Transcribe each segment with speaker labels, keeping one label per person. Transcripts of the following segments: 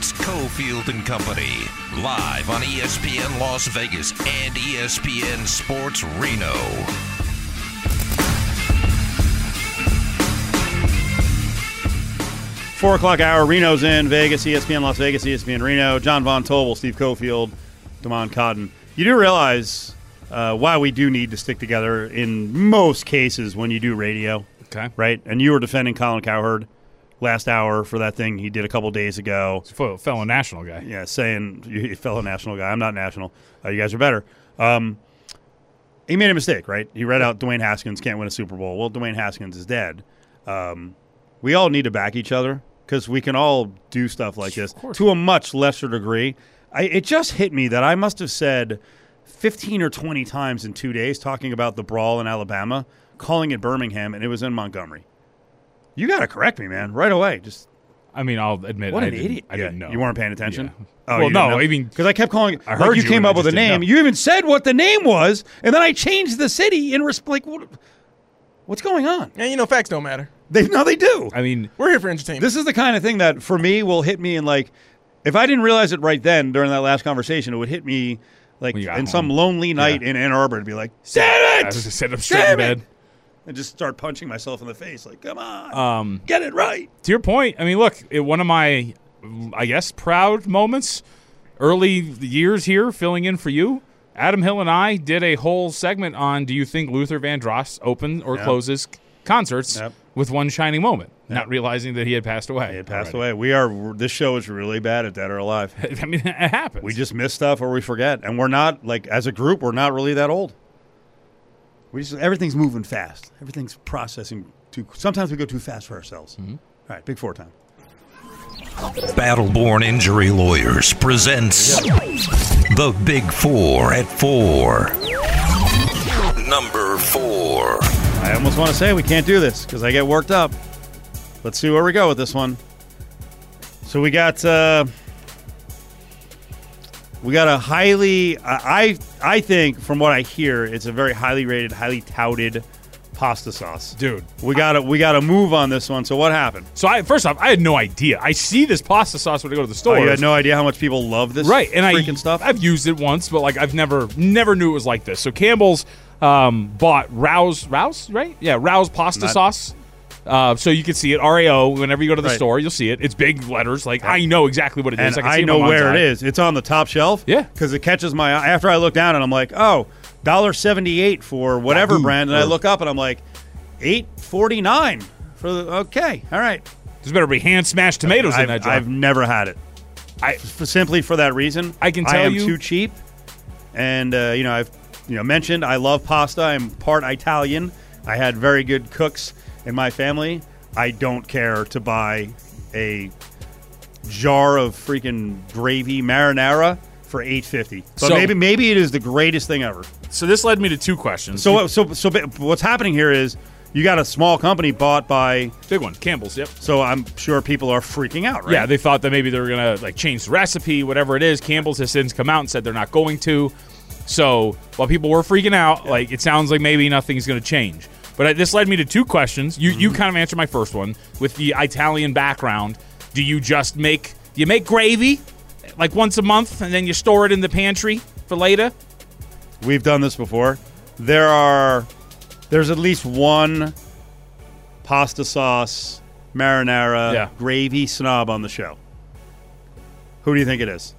Speaker 1: It's Cofield and Company, live on ESPN Las Vegas and ESPN Sports Reno.
Speaker 2: Four o'clock hour. Reno's in Vegas. ESPN Las Vegas. ESPN Reno. John Von Tobel, Steve Cofield, Damon Cotton. You do realize uh, why we do need to stick together in most cases when you do radio,
Speaker 3: Okay.
Speaker 2: right? And you were defending Colin Cowherd last hour for that thing he did a couple days ago.
Speaker 3: Fellow, fellow national guy.
Speaker 2: Yeah, saying you fellow national guy. I'm not national. Uh, you guys are better. Um, he made a mistake, right? He read out Dwayne Haskins can't win a Super Bowl. Well, Dwayne Haskins is dead. Um, we all need to back each other because we can all do stuff like this to a much lesser degree. I, it just hit me that I must have said 15 or 20 times in two days talking about the brawl in Alabama, calling it Birmingham, and it was in Montgomery. You got to correct me, man, right away. Just
Speaker 3: I mean, I'll admit,
Speaker 2: what
Speaker 3: I
Speaker 2: an
Speaker 3: didn't,
Speaker 2: idiot!
Speaker 3: I
Speaker 2: Yeah,
Speaker 3: didn't know.
Speaker 2: You weren't paying attention.
Speaker 3: Yeah.
Speaker 2: Oh,
Speaker 3: Well, no,
Speaker 2: didn't know?
Speaker 3: I mean-
Speaker 2: because I kept calling.
Speaker 3: I
Speaker 2: like
Speaker 3: heard
Speaker 2: you
Speaker 3: you
Speaker 2: came up with a name. You even said what the name was, and then I changed the city in resp- like what, what's going on?
Speaker 4: And you know, facts don't matter.
Speaker 2: They no, they do.
Speaker 3: I mean,
Speaker 4: We're here for entertainment.
Speaker 2: This is the kind of thing that for me will hit me in like if I didn't realize it right then during that last conversation, it would hit me like
Speaker 3: When you got
Speaker 2: in some lonely night
Speaker 3: Yeah.
Speaker 2: in Ann Arbor to be like, damn
Speaker 3: I
Speaker 2: it,
Speaker 3: was just sit up straight
Speaker 2: Damn
Speaker 3: in
Speaker 2: it! And just start punching myself in the face like, come on,
Speaker 3: Um,
Speaker 2: get it right.
Speaker 3: to your point, I mean, look, it, one of my, I guess, proud moments, early years here, filling in for you. Adam Hill and I did a whole segment on Do you think Luther Vandross opens or
Speaker 2: Yeah.
Speaker 3: closes concerts
Speaker 2: Yep.
Speaker 3: with one shining moment, not realizing that he had passed away.
Speaker 2: He had passed
Speaker 3: already.
Speaker 2: away. We are. This show is really bad at Dead or Alive.
Speaker 3: I mean, it happens.
Speaker 2: We just miss stuff or we forget, and we're not like as a group, we're not really that old. We just everything's moving fast. Everything's processing too. Sometimes we go too fast for ourselves. All right, big four time.
Speaker 1: Battleborn Injury Lawyers presents The Big Four at Four. Number four.
Speaker 2: I almost want to say we can't do this because I get worked up. Let's see where we go with this one. So we got uh, we got a highly I I think from what I hear it's a very highly rated, highly touted pasta sauce.
Speaker 3: Dude.
Speaker 2: We got to we got to move on this one. So what happened?
Speaker 3: So I first off, I had no idea. I see this pasta sauce when I go to the
Speaker 2: Oh,
Speaker 3: store.
Speaker 2: you had no idea how much people love this
Speaker 3: right, and
Speaker 2: freaking
Speaker 3: I
Speaker 2: stuff.
Speaker 3: I've used it once, but like I've never never knew it was like this. So Campbell's um, bought Rouse Rouse right? Yeah, Rouse pasta
Speaker 2: Not-
Speaker 3: sauce. Uh, so you can see it RAO whenever you go to the
Speaker 2: Right.
Speaker 3: store, you'll see it. It's big letters. Like I know exactly what it is.
Speaker 2: and
Speaker 3: can
Speaker 2: I,
Speaker 3: see it
Speaker 2: know where
Speaker 3: mind's
Speaker 2: it
Speaker 3: eye.
Speaker 2: is. It's on the top shelf.
Speaker 3: Yeah.
Speaker 2: because it catches my eye. After I look down and I'm like, oh, dollar seventy eight for whatever brand, and I look up and I'm like, eight forty nine for the. Okay, all right.
Speaker 3: There's better be hand smashed tomatoes in
Speaker 2: I've,
Speaker 3: that jar.
Speaker 2: I've never had it.
Speaker 3: I-
Speaker 2: F- simply for that reason.
Speaker 3: I can
Speaker 2: I
Speaker 3: tell
Speaker 2: am
Speaker 3: you-
Speaker 2: too cheap, and uh, you know I've you know mentioned I love pasta. I'm part Italian. I had very good cooks in my family. I don't care to buy a jar of freaking gravy marinara for eight fifty. But
Speaker 3: So-
Speaker 2: maybe maybe it is the greatest thing ever.
Speaker 3: so this led me to two questions.
Speaker 2: So so so what's happening here is you got a small company bought by.
Speaker 3: big one, Campbell's. Yep.
Speaker 2: So I'm sure people are freaking out, right?
Speaker 3: Yeah, they thought that maybe they were gonna like change the recipe, whatever it is. Campbell's has since come out and said they're not going to. So while people were freaking out, like it sounds like maybe nothing's gonna change. But uh, this led me to two questions. You you kind of answered my first one with the Italian background. Do you just make do you make gravy like once a month and then you store it in the pantry for later?
Speaker 2: We've done this before. There are there's at least one pasta sauce marinara
Speaker 3: Yeah.
Speaker 2: gravy snob on the show. Who do you think it is?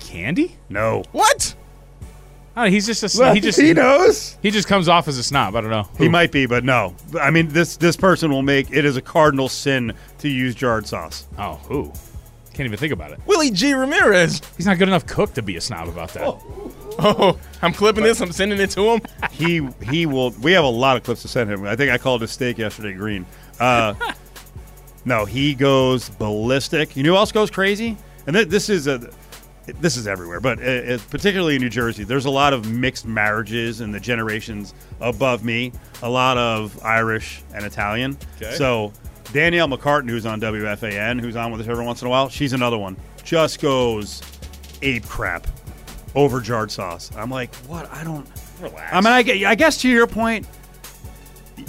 Speaker 3: Candy?
Speaker 2: No.
Speaker 4: what?
Speaker 3: Oh, he's just a snob. he just
Speaker 2: he knows.
Speaker 3: he just comes off as a snob. I don't know.
Speaker 2: He might be, but no. I mean, this this person will make it is a cardinal sin to use jarred sauce.
Speaker 3: Oh, who? Can't even think about it.
Speaker 4: Willie G. Ramirez.
Speaker 3: He's not good enough cook to be a snob about that.
Speaker 4: Oh, I'm clipping this. I'm sending it to him.
Speaker 2: He he will. We have a lot of clips to send him. I think I called his steak yesterday green. Uh, no, he goes ballistic. You know who else goes crazy? And th- this is a this is everywhere, but uh, uh, particularly in New Jersey, there's a lot of mixed marriages in the generations above me. A lot of Irish and Italian.
Speaker 3: Okay.
Speaker 2: So Danielle McCartan, who's on WFAN, who's on with us every once in a while, she's another one. Just goes ape crap over jarred sauce. I'm like, what? I don't.
Speaker 3: Relax.
Speaker 2: I mean, I, I guess to your point,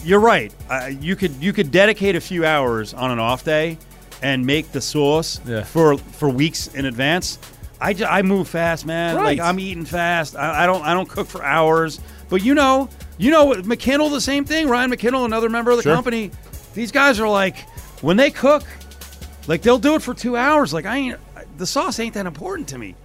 Speaker 2: you're right. Uh, you could you could dedicate a few hours on an off day and make the sauce
Speaker 3: Yeah.
Speaker 2: for for weeks in advance. I, ju- I move fast, man.
Speaker 3: Right.
Speaker 2: Like I'm eating fast. I, I don't I don't cook for hours. But you know, you know, McKinnell the same thing. Ryan McKinnell, another member of the
Speaker 3: Sure.
Speaker 2: company. These guys are like, when they cook, like they'll do it for two hours. Like I ain't the sauce ain't that important to me.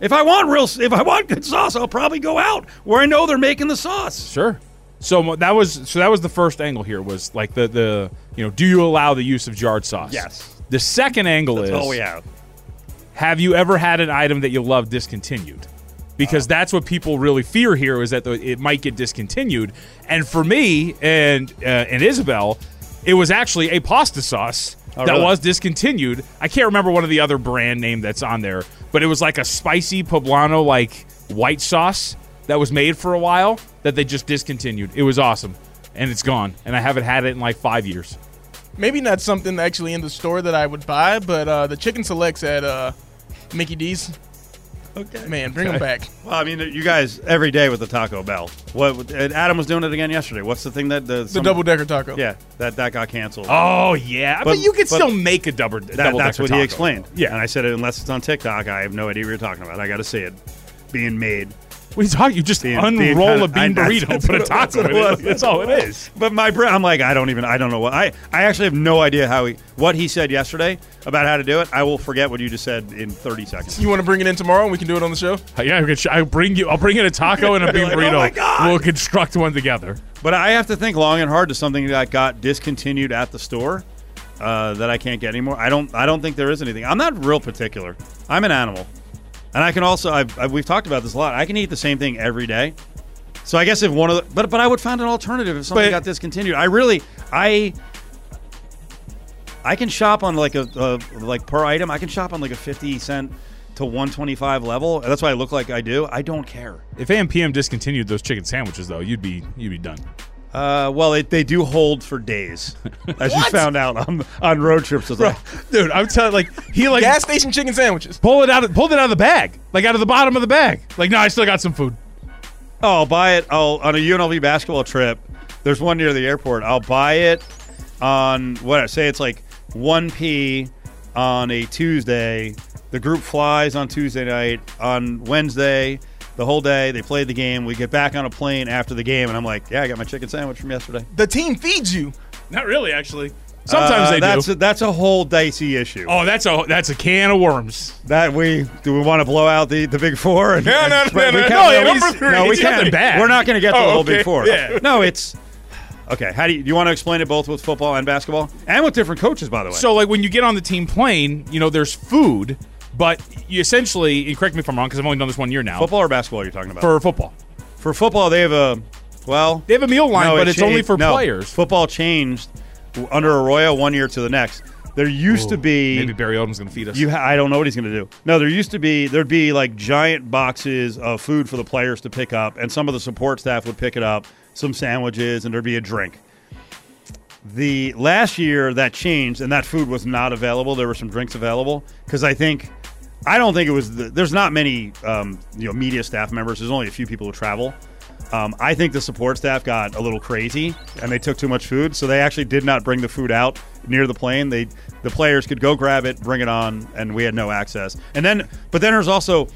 Speaker 2: If I want real, if I want good sauce, I'll probably go out where I know they're making the sauce.
Speaker 3: Sure. So that was so that was the first angle here was like the the you know do you allow the use of jarred sauce?
Speaker 2: Yes.
Speaker 3: The second angle
Speaker 2: That's
Speaker 3: is
Speaker 2: all we have.
Speaker 3: Have you ever had an item that you love discontinued? Because that's what people really fear here is that the, it might get discontinued. And for me and uh, and Isabel, it was actually a pasta sauce
Speaker 2: Oh,
Speaker 3: that
Speaker 2: really?
Speaker 3: was discontinued. I can't remember one of the other brand name that's on there, but it was like a spicy poblano like white sauce that was made for a while that they just discontinued. It was awesome, and it's gone, and I haven't had it in like five years.
Speaker 4: Maybe not something actually in the store that I would buy, but uh, the chicken selects at uh, Mickey D's.
Speaker 2: Okay.
Speaker 4: Man, bring them back.
Speaker 2: Well, I mean, you guys every day with the Taco Bell. What Adam was doing it again yesterday. What's the thing that the,
Speaker 4: The double decker taco.
Speaker 2: Yeah, that that got canceled.
Speaker 3: Oh yeah, but,
Speaker 2: But-
Speaker 3: you could
Speaker 2: but-
Speaker 3: still make a double.
Speaker 2: That-
Speaker 3: double
Speaker 2: that's
Speaker 3: decker
Speaker 2: what he explained.
Speaker 3: Yeah,
Speaker 2: and I said unless it's on TikTok, I have no idea what you're talking about. I got to see it being made.
Speaker 3: What are you talking? You just
Speaker 2: Being-
Speaker 3: unroll
Speaker 2: being
Speaker 3: a bean
Speaker 2: I-
Speaker 3: burrito,
Speaker 2: that's
Speaker 3: put a
Speaker 2: what that's
Speaker 3: taco
Speaker 2: what
Speaker 3: in
Speaker 2: it
Speaker 3: it. That's all it is.
Speaker 2: But my brain, I'm like, I don't even, I don't know what I, I actually have no idea how he, what he said yesterday about how to do it. I will forget what you just said in 30 seconds.
Speaker 4: You want to bring it in tomorrow and we can do it on the show?
Speaker 3: Yeah, I can sh- I'll bring you. I'll bring in a taco and a bean
Speaker 2: Like, oh
Speaker 3: burrito.
Speaker 2: my God.
Speaker 3: We'll construct one together.
Speaker 2: But I have to think long and hard to something that got discontinued at the store uh, that I can't get anymore. I don't. I don't think there is anything. I'm not real particular. I'm an animal, and I can also. I've, I've, we've talked about this a lot. I can eat the same thing every day. So I guess if one of the, but but I would find an alternative if something
Speaker 3: But-
Speaker 2: got discontinued. I really I. I can shop on like a, a like per item. I can shop on like a fifty cent to one twenty five level. That's why I look like I do. I don't care.
Speaker 3: If AMPM discontinued those chicken sandwiches, though, you'd be you'd be done.
Speaker 2: Uh, well, it, they do hold for days, as you found out on on road trips with us.
Speaker 3: Dude, I'm telling like he like
Speaker 4: Gas station chicken sandwiches.
Speaker 3: pull it out of pulled it out of the bag, like out of the bottom of the bag. Like, no, I still got some food.
Speaker 2: Oh, I'll buy it. I'll on a UNLV basketball trip. There's one near the airport. I'll buy it on what I say. It's like one p on a Tuesday. The group flies on Tuesday night. On Wednesday, the whole day they play the game. We get back on a plane after the game, and I'm like, yeah, I got my chicken sandwich from yesterday.
Speaker 4: The team feeds you.
Speaker 3: Not really, actually. Sometimes
Speaker 2: Uh,
Speaker 3: they
Speaker 2: that's
Speaker 3: do.
Speaker 2: A, that's a whole dicey issue.
Speaker 3: oh, that's a that's a can of worms.
Speaker 2: That we do we want to blow out the, the big four? And,
Speaker 4: No, no,
Speaker 2: and-
Speaker 4: no,
Speaker 2: we
Speaker 4: no,
Speaker 2: can't-
Speaker 3: no,
Speaker 2: we-
Speaker 3: number three,
Speaker 2: no, we
Speaker 3: it's
Speaker 2: can't.
Speaker 3: nothing bad.
Speaker 2: We're not going to get to
Speaker 4: Oh,
Speaker 2: the whole
Speaker 4: okay.
Speaker 2: big four.
Speaker 3: Yeah.
Speaker 2: No, it's okay. How do you, do you want to explain it both with football and basketball and with different coaches, by the way?
Speaker 3: So, like when you get on the team plane, you know, there's food, but you essentially, and correct me if I'm wrong, because I've only done this one year now.
Speaker 2: football or basketball? You're talking about
Speaker 3: for football,
Speaker 2: for football. They have a well.
Speaker 3: they have a meal line,
Speaker 2: no,
Speaker 3: but
Speaker 2: it
Speaker 3: it's only for
Speaker 2: no,
Speaker 3: players.
Speaker 2: Football changed under Arroyo one year to the next. There used to be
Speaker 3: Maybe Barry Odom's going to feed us.
Speaker 2: You, I don't know what he's going to do. No, there used to be there'd be like giant boxes of food for the players to pick up, and some of the support staff would pick it up, some sandwiches, and there'd be a drink. The last year that changed, and that food was not available. There were some drinks available because I think, I don't think it was. The, there's not many, um, you know, media staff members. There's only a few people who travel. Um, I think the support staff got a little crazy and they took too much food, so they actually did not bring the food out near the plane. They the players could go grab it, bring it on, and we had no access. And then, but then there's also,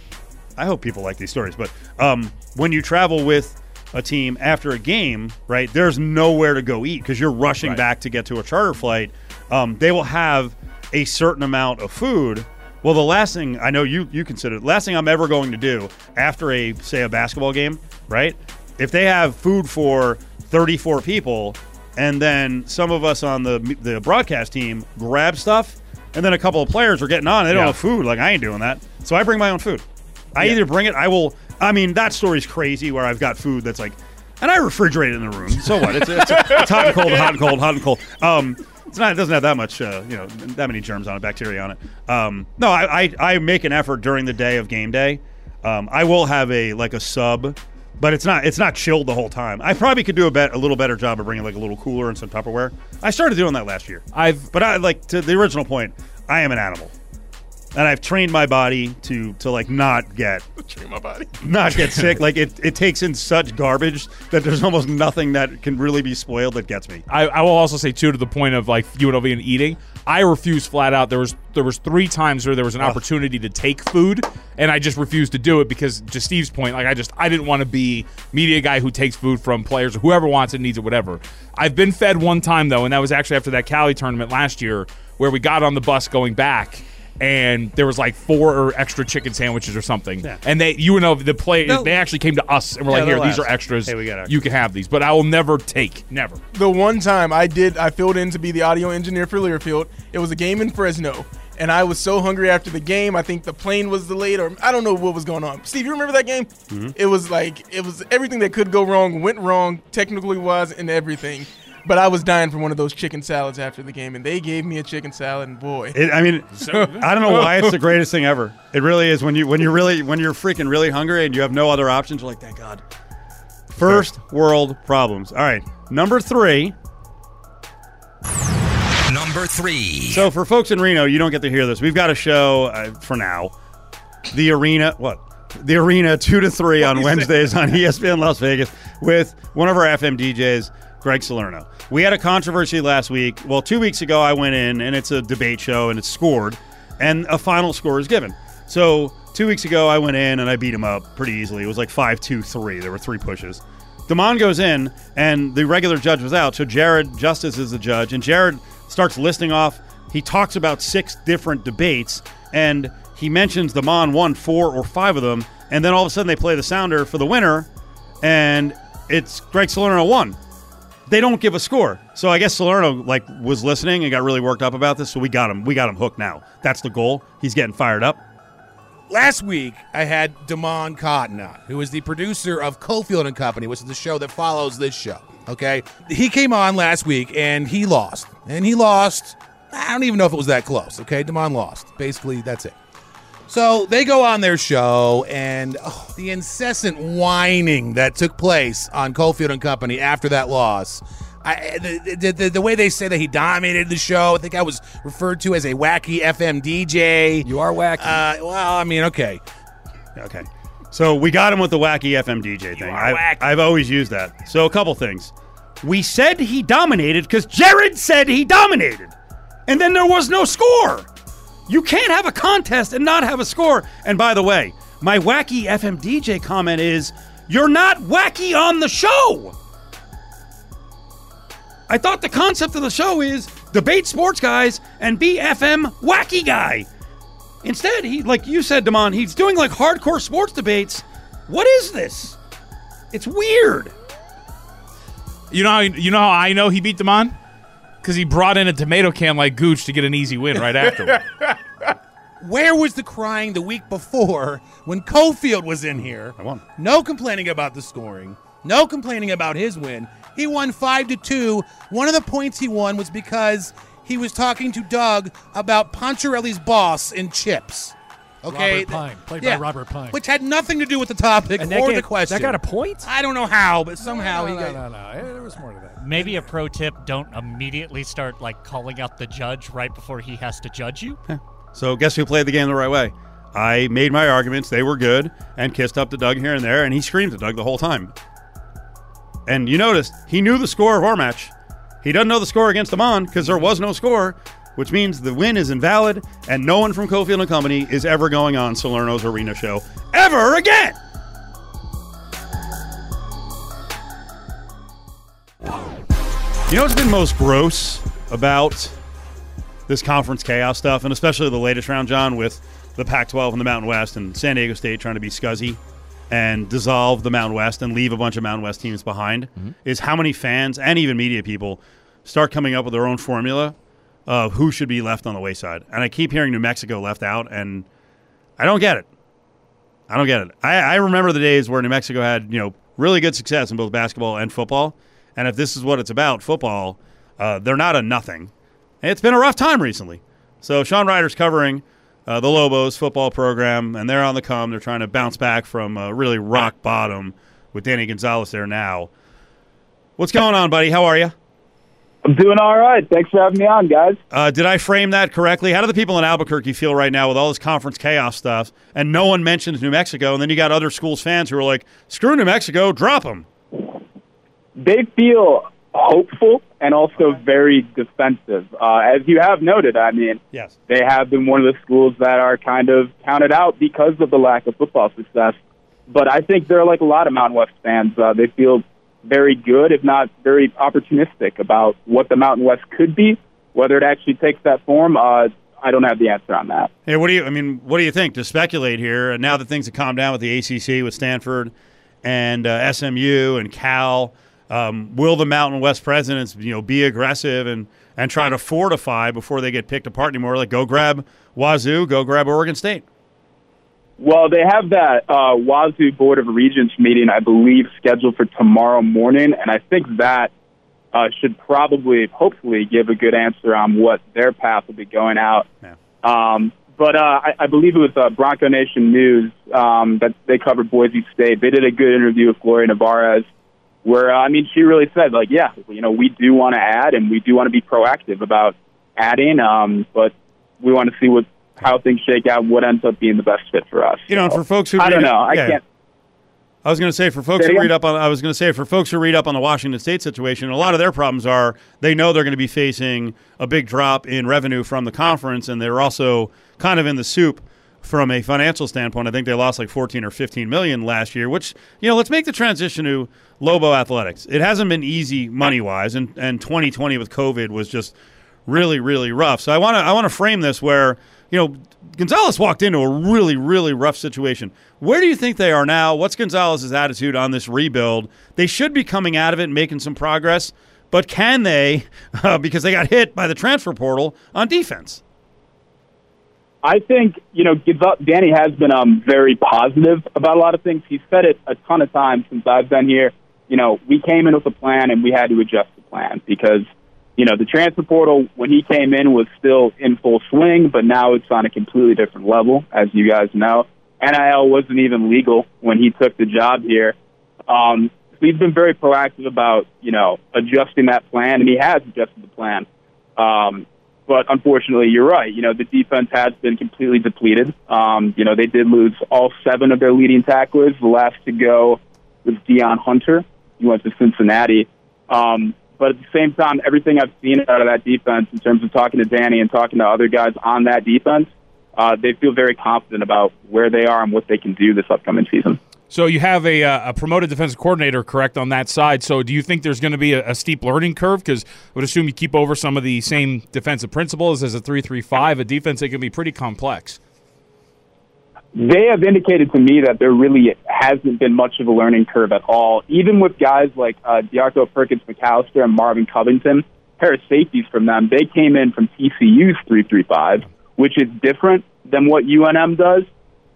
Speaker 2: I hope people like these stories, but um, when you travel with a team after a game, right? There's nowhere to go eat because you're rushing
Speaker 3: Right.
Speaker 2: back to get to a charter flight. Um, they will have a certain amount of food. Well, the last thing I know you you consider the last thing I'm ever going to do after a say a basketball game, right? If they have food for 34 people, and then some of us on the the broadcast team grab stuff, and then a couple of players are getting on, they don't
Speaker 3: Yeah.
Speaker 2: have food. Like I ain't doing that, so I bring my own food. I either bring it, I will. I mean, that story's crazy where I've got food that's like, and I refrigerate it in the room. So what? It's, it's, it's hot and cold, hot and cold, hot and cold. Um, it's not. It doesn't have that much, uh, you know, that many germs on it, bacteria on it. Um, no, I, I I make an effort during the day of game day. Um, I will have a like a sub, but it's not it's not chilled the whole time. I probably could do a bet a little better job of bringing like a little cooler and some Tupperware. I started doing that last year.
Speaker 3: I've
Speaker 2: But I like to the original point. I am an animal. And I've trained my body to to like not get
Speaker 4: Train my body.
Speaker 2: not get sick. Like it, it takes in such garbage that there's almost nothing that can really be spoiled that gets me.
Speaker 3: I, I will also say too to the point of like UNLV and eating. I refuse flat out. There was there was three times where there was an opportunity to take food, and I just refused to do it because to Steve's point, like I just I didn't want to be media guy who takes food from players or whoever wants it needs it whatever. I've been fed one time though, and that was actually after that Cali tournament last year where we got on the bus going back. And there was like four or extra chicken sandwiches or something,
Speaker 2: Yeah.
Speaker 3: and they, you know, the play,
Speaker 2: They'll-
Speaker 3: they actually came to us and were
Speaker 2: Yeah,
Speaker 3: like, "Here,
Speaker 2: they'll
Speaker 3: these are extras.
Speaker 2: Hey, we got
Speaker 3: you can have these." But I will never take, never.
Speaker 4: The one time I did, I filled in to be the audio engineer for Learfield. It was a game in Fresno, and I was so hungry after the game. I think the plane was delayed, or I don't know what was going on. Steve, you remember that game? Mm-hmm. It was like it was everything that could go wrong went wrong, technically wise, and everything. But I was dying for one of those chicken salads after the game, and they gave me a chicken salad, and boy,
Speaker 2: It, I mean, I don't know why it's the greatest thing ever. It really is when you when you're really when you're freaking really hungry and you have no other options. You're like, thank God. First world problems. All right, number three.
Speaker 1: Number three.
Speaker 2: So for folks in Reno, you don't get to hear this. We've got a show uh, for now. The arena, what? The arena, two to three on Wednesdays on ESPN Las Vegas with one of our FM DJs, Greg Salerno. We had a controversy last week. Well, two weeks ago, I went in and it's a debate show and it's scored, and a final score is given. So two weeks ago, I went in and I beat him up pretty easily. It was like five, two, three. There were three pushes. Damon goes in, and the regular judge was out. So Jared Justice is the judge, and Jared starts listing off. He talks about six different debates, and he mentions Damon won four or five of them, and then all of a sudden they play the sounder for the winner, and it's Greg Salerno won. They don't give a score, so I guess Salerno like was listening and got really worked up about this. So we got him. We got him hooked now. That's the goal. He's getting fired up.
Speaker 5: Last week, I had Damon Cotton on, who is the producer of Cofield and Company, which is the show that follows this show. Okay, he came on last week and he lost, and he lost. I don't even know if it was that close. Okay, Damon lost. Basically, that's it. So they go on their show, and oh, the incessant whining that took place on Cofield and Company after that loss. I, the, the, the, the way they say that he dominated the show, I think I was referred to as a wacky FM DJ.
Speaker 6: You are wacky.
Speaker 5: Uh, well, I mean, okay.
Speaker 2: Okay. So we got him with the wacky FM DJ thing. I. I've always used that. So a couple things. We said he dominated because Jared said he dominated. And then there was no score. You can't have a contest and not have a score. And by the way, my wacky FM DJ comment is you're not wacky on the show. I thought the concept of the show is debate sports guys and be FM wacky guy. Instead, he like you said, Damon, he's doing like hardcore sports debates. What is this? It's weird.
Speaker 3: You know, how, you know how I know he beat Damon? Because he brought in a tomato can like Gooch to get an easy win right afterward.
Speaker 5: Where was the crying the week before when Cofield was in here?
Speaker 2: I won.
Speaker 5: No complaining about the scoring. No complaining about his win. He won five to two. One of the points he won was because he was talking to Doug about Poncherello's boss in chips. Okay,
Speaker 6: Robert Pine, played
Speaker 5: Yeah.
Speaker 6: by Robert Pine.
Speaker 5: which had nothing to do with the topic
Speaker 6: and
Speaker 5: or
Speaker 6: gave-
Speaker 5: the question.
Speaker 6: That got a point?
Speaker 5: I don't know how, but somehow
Speaker 6: no,
Speaker 5: he
Speaker 6: no,
Speaker 5: got.
Speaker 6: no, no. Eh, There was more to that.
Speaker 7: Maybe a pro tip: don't immediately start like calling out the judge right before he has to judge you.
Speaker 2: So guess who played the game the right way? I made my arguments; they were good, and kissed up to Doug here and there, and he screamed at Doug the whole time. And you noticed he knew the score of our match. He doesn't know the score against Amon because there was no score, which means the win is invalid, and no one from Cofield and Company is ever going on Salerno's Arena show ever again. You know what's been most gross about this conference chaos stuff, and especially the latest round, John, with the Pac 12 and the Mountain West and San Diego State trying to be scuzzy and dissolve the Mountain West and leave a bunch of Mountain West teams behind, mm-hmm. is how many fans and even media people start coming up with their own formula of who should be left on the wayside. And I keep hearing New Mexico left out, and I don't get it. I don't get it. I, I remember the days where New Mexico had, you know, really good success in both basketball and football. And if this is what it's about, football, uh, they're not a nothing. And it's been a rough time recently. So Sean Reider's covering uh, the Lobos football program, and they're on the come. They're trying to bounce back from uh, really rock bottom with Danny Gonzales there now. What's going on, buddy? How are you?
Speaker 8: I'm doing all right. Thanks for having me on, guys.
Speaker 2: Uh, did I frame that correctly? How do the people in Albuquerque feel right now with all this conference chaos stuff? And no one mentions New Mexico, and then you got other schools fans who are like, "Screw New Mexico, drop them."
Speaker 8: They feel hopeful and also very defensive. Uh, as you have noted, I mean,
Speaker 2: Yes.
Speaker 8: they have been one of the schools that are kind of counted out because of the lack of football success. But I think they're like a lot of Mountain West fans. Uh, they feel very good, if not very opportunistic, about what the Mountain West could be. Whether it actually takes that form, uh, I don't have the answer on that.
Speaker 2: Hey, what do you? I mean, what do you think? To speculate here, and now that things have calmed down with the ACC, with Stanford, and uh, SMU and Cal, um, will the Mountain West presidents, you know, be aggressive and and try to fortify before they get picked apart anymore? Like, go grab Wazoo, go grab Oregon State.
Speaker 8: Well, they have that uh, Wazoo Board of Regents meeting, I believe, scheduled for tomorrow morning, and I think that uh, should probably, hopefully, give a good answer on what their path will be going out.
Speaker 2: Yeah.
Speaker 8: Um, but uh, I, I believe it was uh, Bronco Nation News um, that they covered Boise State. They did a good interview with Gloria Nevarez, where uh, I mean, she really said, like, yeah, you know, we do want to add, and we do want to be proactive about adding, um, but we want to see what how things shake out, what ends up being the best fit for us.
Speaker 2: You know,
Speaker 8: So,
Speaker 2: for folks who
Speaker 8: I don't know, I
Speaker 2: yeah.
Speaker 8: can't.
Speaker 2: I was going to say for folks who read up on I was going to say for folks who read up on the Washington State situation, a lot of their problems are they know they're going to be facing a big drop in revenue from the conference, and they're also kind of in the soup from a financial standpoint. I think they lost like 14 or 15 million last year, which you know, let's make the transition to Lobo Athletics. It hasn't been easy money wise, and and 2020 with COVID was just really really rough. So I want to I want to frame this where you know Gonzales walked into a really really rough situation. Where do you think they are now? What's Gonzales's attitude on this rebuild? They should be coming out of it and making some progress, but can they? Uh, because they got hit by the transfer portal on defense.
Speaker 8: I think you know Danny has been um, very positive about a lot of things. He's said it a ton of times since I've been here. You know, we came in with a plan and we had to adjust the plan because you know the transfer portal when he came in was still in full swing, but now it's on a completely different level, as you guys know. NIL wasn't even legal when he took the job here. Um, so he's been very proactive about you know adjusting that plan, and he has adjusted the plan. Um, but unfortunately, you're right. You know, the defense has been completely depleted. Um, you know, they did lose all seven of their leading tacklers. The last to go was Deion Hunter. He went to Cincinnati. Um, but at the same time, everything I've seen out of that defense, in terms of talking to Danny and talking to other guys on that defense, uh, they feel very confident about where they are and what they can do this upcoming season.
Speaker 3: So you have a, uh, a promoted defensive coordinator, correct, on that side. So do you think there's going to be a, a steep learning curve? Because I would assume you keep over some of the same defensive principles as a three-three-five, a defense that can be pretty complex.
Speaker 8: they have indicated to me that there really hasn't been much of a learning curve at all. Even with guys like uh, Diarco Perkins McAllister and Marvin Covington, pair of safeties from them, they came in from TCU's 335, which is different than what UNM does.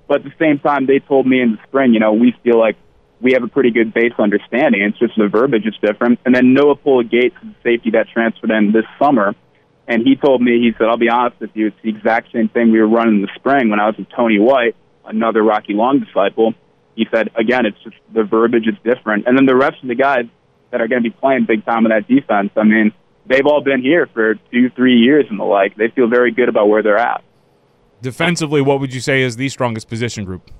Speaker 8: But at the same time, they told me in the spring, you know, we feel like we have a pretty good base understanding. It's just the verbiage is different. And then Noa Pola-Gates the safety that transferred in this summer. And he told me, he said, I'll be honest with you, it's the exact same thing we were running in the spring when I was with Tony White, another Rocky Long disciple. He said, again, it's just the verbiage is different. And then the rest of the guys that are going to be playing big time in that defense, I mean, they've all been here for two, three years and the like. They feel very good about where they're at.
Speaker 3: Defensively, what would you say is the strongest position group?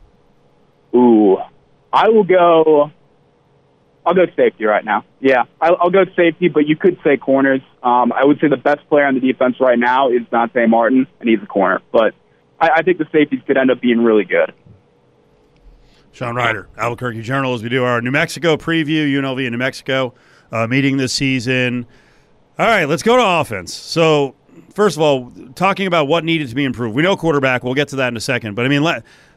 Speaker 8: Ooh, I will go. I'll go safety right now. Yeah, I'll, I'll go safety, but you could say corners. Um, I would say the best player on the defense right now is Dante Martin, and he's a corner. But I, I think the safeties could end up being really good.
Speaker 2: Sean Reider, Albuquerque Journal, as we do our New Mexico preview, UNLV in New Mexico uh, meeting this season. All right, let's go to offense. So, first of all, talking about what needed to be improved. We know quarterback. We'll get to that in a second. But I mean,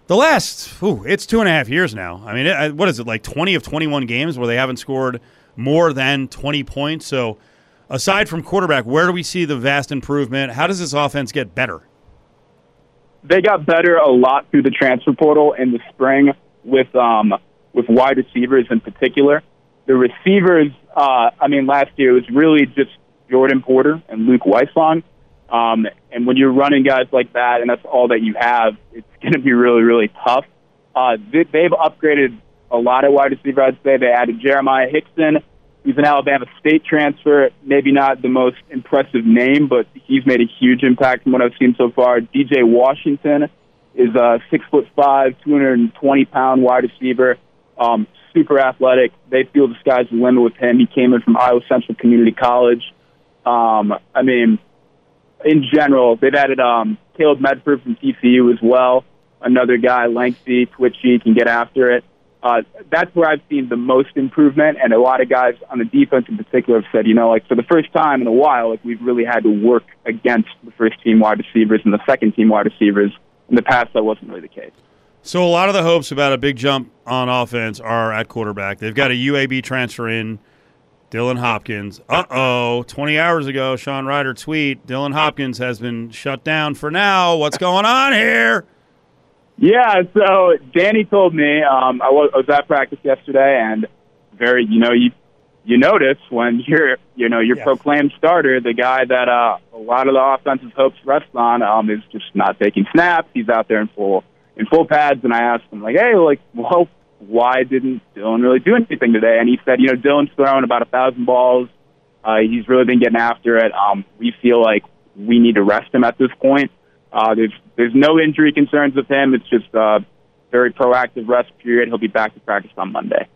Speaker 2: the last, whew, it's two and a half years now. I mean, what is it, like 20 of 21 games where they haven't scored more than 20 points? So, aside from quarterback, where do we see the vast improvement? How does this offense get better?
Speaker 8: They got better a lot through the transfer portal in the spring with um, with wide receivers in particular. The receivers, uh, I mean, last year was really just Jordan Porter and Luke Wysong. Um, and when you're running guys like that, and that's all that you have, it's going to be really, really tough. Uh, they, they've upgraded a lot of wide receiver. I'd say they added Jeremiah Hickson, He's an Alabama State transfer. Maybe not the most impressive name, but he's made a huge impact from what I've seen so far. DJ Washington is a six foot five, 220 pound wide receiver. Um, super athletic. They feel the sky's the limit with him. He came in from Iowa Central Community College. Um, I mean, in general, they've added um, Caleb Medford from TCU as well. Another guy, lengthy, twitchy, can get after it. Uh, that's where I've seen the most improvement, and a lot of guys on the defense in particular have said, you know, like for the first time in a while, like we've really had to work against the first team wide receivers and the second team wide receivers. In the past, that wasn't really the case.
Speaker 2: So a lot of the hopes about a big jump on offense are at quarterback. They've got a UAB transfer in, Dylan Hopkins. Uh oh, 20 hours ago, Sean Reider tweet: Dylan Hopkins has been shut down for now. What's going on here?
Speaker 8: Yeah, so Danny told me um, I, was, I was at practice yesterday, and very, you know, you you notice when you're, you know, your
Speaker 6: Yes.
Speaker 8: proclaimed starter, the guy that uh, a lot of the offensive hopes rest on, um, is just not taking snaps. He's out there in full in full pads, and I asked him like, hey, like, well, why didn't Dylan really do anything today? And he said, you know, Dylan's thrown about a thousand balls. Uh, he's really been getting after it. Um, we feel like we need to rest him at this point. Uh, there's there's no injury concerns with him. It's just a very proactive rest period. He'll be back to practice on Monday.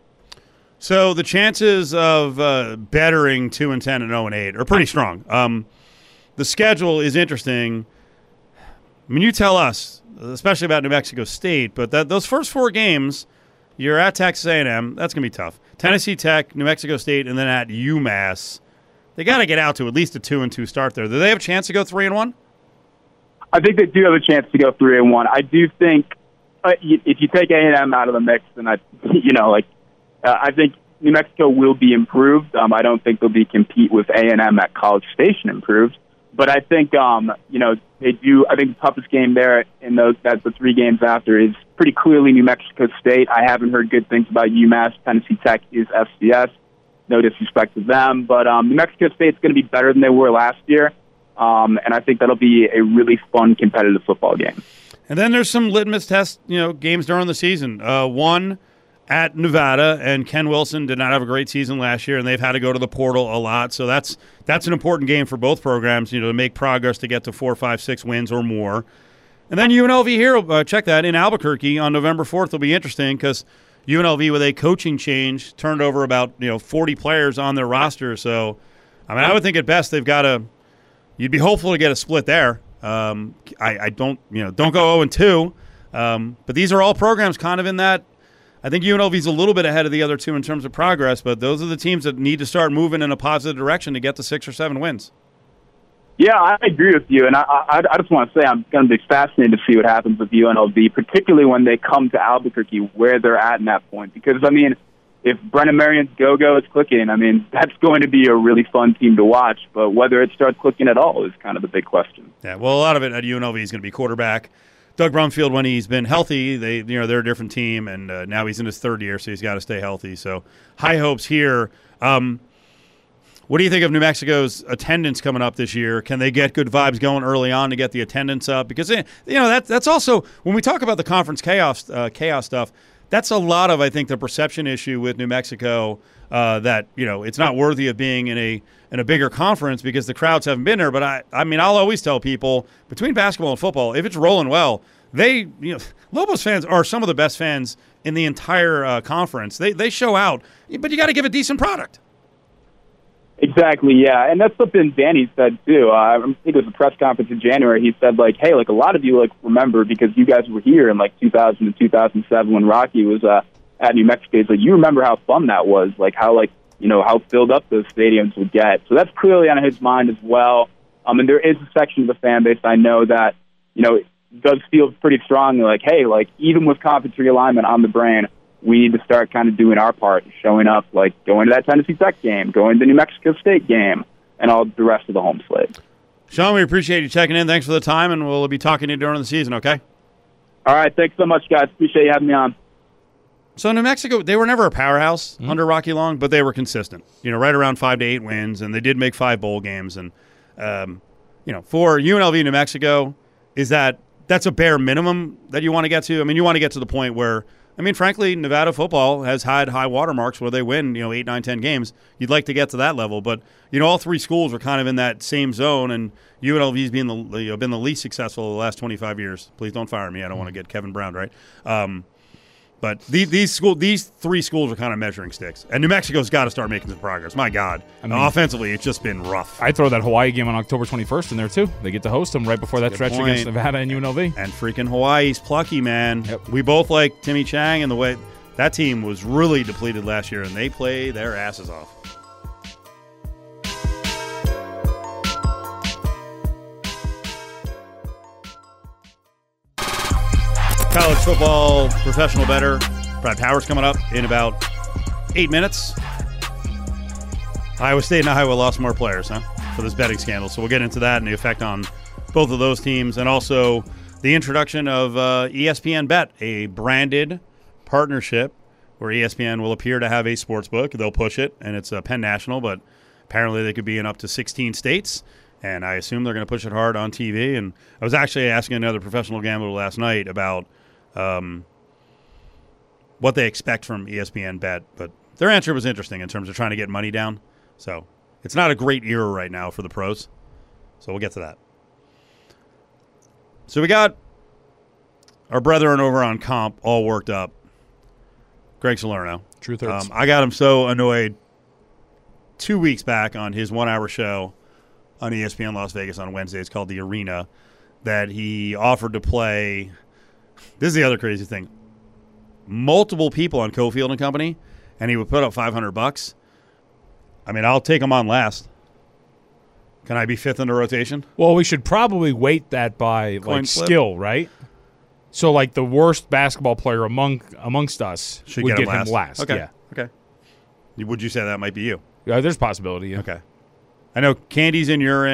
Speaker 2: So the chances of uh, bettering two and ten and zero and eight are pretty strong. Um, the schedule is interesting. I mean, you tell us, especially about New Mexico State, but that those first four games, you're at Texas A&M. That's gonna be tough. Tennessee Tech, New Mexico State, and then at UMass. They got to get out to at least a two and two start there. Do they have a chance to go three and one?
Speaker 8: I think they do have a chance to go three and one. I do think uh, if you take A and M out of the mix, then I, you know, like uh, I think New Mexico will be improved. Um, I don't think they'll be compete with A and M at College Station improved, but I think um, you know they do. I think the toughest game there in those that the three games after is pretty clearly New Mexico State. I haven't heard good things about UMass. Tennessee Tech is FCS. No disrespect to them, but um, New Mexico State's going to be better than they were last year. Um, and I think that'll be a really fun competitive football game.
Speaker 2: And then there's some litmus test, you know, games during the season. Uh, one at Nevada, and Ken Wilson did not have a great season last year, and they've had to go to the portal a lot. So that's that's an important game for both programs, you know, to make progress to get to four, five, six wins or more. And then UNLV here, uh, check that in Albuquerque on November 4th will be interesting because UNLV with a coaching change turned over about you know 40 players on their roster. So, I mean, I would think at best they've got a you'd be hopeful to get a split there. Um, I, I don't, you know, don't go 0 and 2. Um, but these are all programs kind of in that. I think UNLV's a little bit ahead of the other two in terms of progress, but those are the teams that need to start moving in a positive direction to get to six or seven wins.
Speaker 8: Yeah, I agree with you, and I, I, I just want to say I'm going to be fascinated to see what happens with UNLV, particularly when they come to Albuquerque, where they're at in that point. Because I mean, if Brennan Marion's go-go is clicking, I mean that's going to be a really fun team to watch. But whether it starts clicking at all is kind of the big question.
Speaker 2: Yeah, well, a lot of it at UNLV is going to be quarterback. Doug Brumfield, when he's been healthy, they you know they're a different team, and uh, now he's in his third year, so he's got to stay healthy. So high hopes here. Um, what do you think of New Mexico's attendance coming up this year? Can they get good vibes going early on to get the attendance up? Because eh, you know that that's also when we talk about the conference chaos uh, chaos stuff. That's a lot of I think the perception issue with New Mexico uh, that you know it's not worthy of being in a in a bigger conference because the crowds haven't been there. But I I mean I'll always tell people between basketball and football if it's rolling well they you know Lobos fans are some of the best fans in the entire uh, conference. They they show out, but you got to give a decent product.
Speaker 8: Exactly, yeah, and that's something Danny said too. Uh, I think it was a press conference in January. He said like, "Hey, like a lot of you like remember because you guys were here in like 2000 to 2007 when Rocky was uh, at New Mexico. He's like, you remember how fun that was, like how like you know how filled up those stadiums would get. So that's clearly on his mind as well. Um, and there is a section of the fan base I know that you know does feel pretty strongly like, hey, like even with conference realignment on the brain, we need to start kind of doing our part, showing up, like going to that Tennessee Tech game, going to the New Mexico State game, and all the rest of the home slate.
Speaker 2: Sean, we appreciate you checking in. Thanks for the time, and we'll be talking to you during the season. Okay.
Speaker 8: All right, thanks so much, guys. Appreciate you having me on.
Speaker 2: So New Mexico, they were never a powerhouse under Rocky Long, but they were consistent. You know, right around five to eight wins, and they did make five bowl games. And um, you know, for UNLV New Mexico, is that that's a bare minimum that you want to get to? I mean, you want to get to the point where I mean, frankly, Nevada football has had high watermarks where they win, you know, eight, nine, ten games. You'd like to get to that level, but you know, all three schools are kind of in that same zone, and UNLV's been the you know, been the least successful the last twenty five years. Please don't fire me. I don't want to get Kevin Brown right. Um, but these, these school, these three schools are kind of measuring sticks, and New Mexico's got to start making some progress. My God,
Speaker 3: I mean-
Speaker 2: offensively, it's just been rough.
Speaker 3: I throw that Hawaii game on October 21st in there too. They get to host them right before that
Speaker 2: Good
Speaker 3: stretch
Speaker 2: point.
Speaker 3: against Nevada and UNLV.
Speaker 2: And freaking Hawaii's plucky, man.
Speaker 3: Yep.
Speaker 2: We both like Timmy Chang and the way that team was really depleted last year, and they play their asses off. College football professional better. Brad Powers coming up in about eight minutes. Iowa State and Iowa lost more players, huh? For this betting scandal. So we'll get into that and the effect on both of those teams, and also the introduction of uh, ESPN Bet, a branded partnership where ESPN will appear to have a sports book. They'll push it, and it's uh, Penn National, but apparently they could be in up to 16 states. And I assume they're going to push it hard on TV. And I was actually asking another professional gambler last night about um, what they expect from ESPN Bet, but their answer was interesting in terms of trying to get money down. So it's not a great era right now for the pros. So we'll get to that. So we got our brethren over on comp all worked up. Greg Salerno.
Speaker 3: Truth hurts.
Speaker 2: Um, I got him so annoyed two weeks back on his one hour show on ESPN Las Vegas on Wednesday. It's called The Arena. That he offered to play. This is the other crazy thing. Multiple people on Cofield and Company, and he would put up 500 bucks. I mean, I'll take him on last. Can I be fifth in the rotation?
Speaker 3: Well, we should probably weight that by
Speaker 2: Coin
Speaker 3: like
Speaker 2: flip?
Speaker 3: skill, right? So, like the worst basketball player among amongst us
Speaker 2: Should
Speaker 3: would
Speaker 2: get,
Speaker 3: get,
Speaker 2: him last.
Speaker 3: him last.
Speaker 2: Okay.
Speaker 3: Yeah.
Speaker 2: Okay. Would you say that might be you?
Speaker 3: yeah, there's a possibility. Yeah.
Speaker 2: Okay. I know Candy's in, you're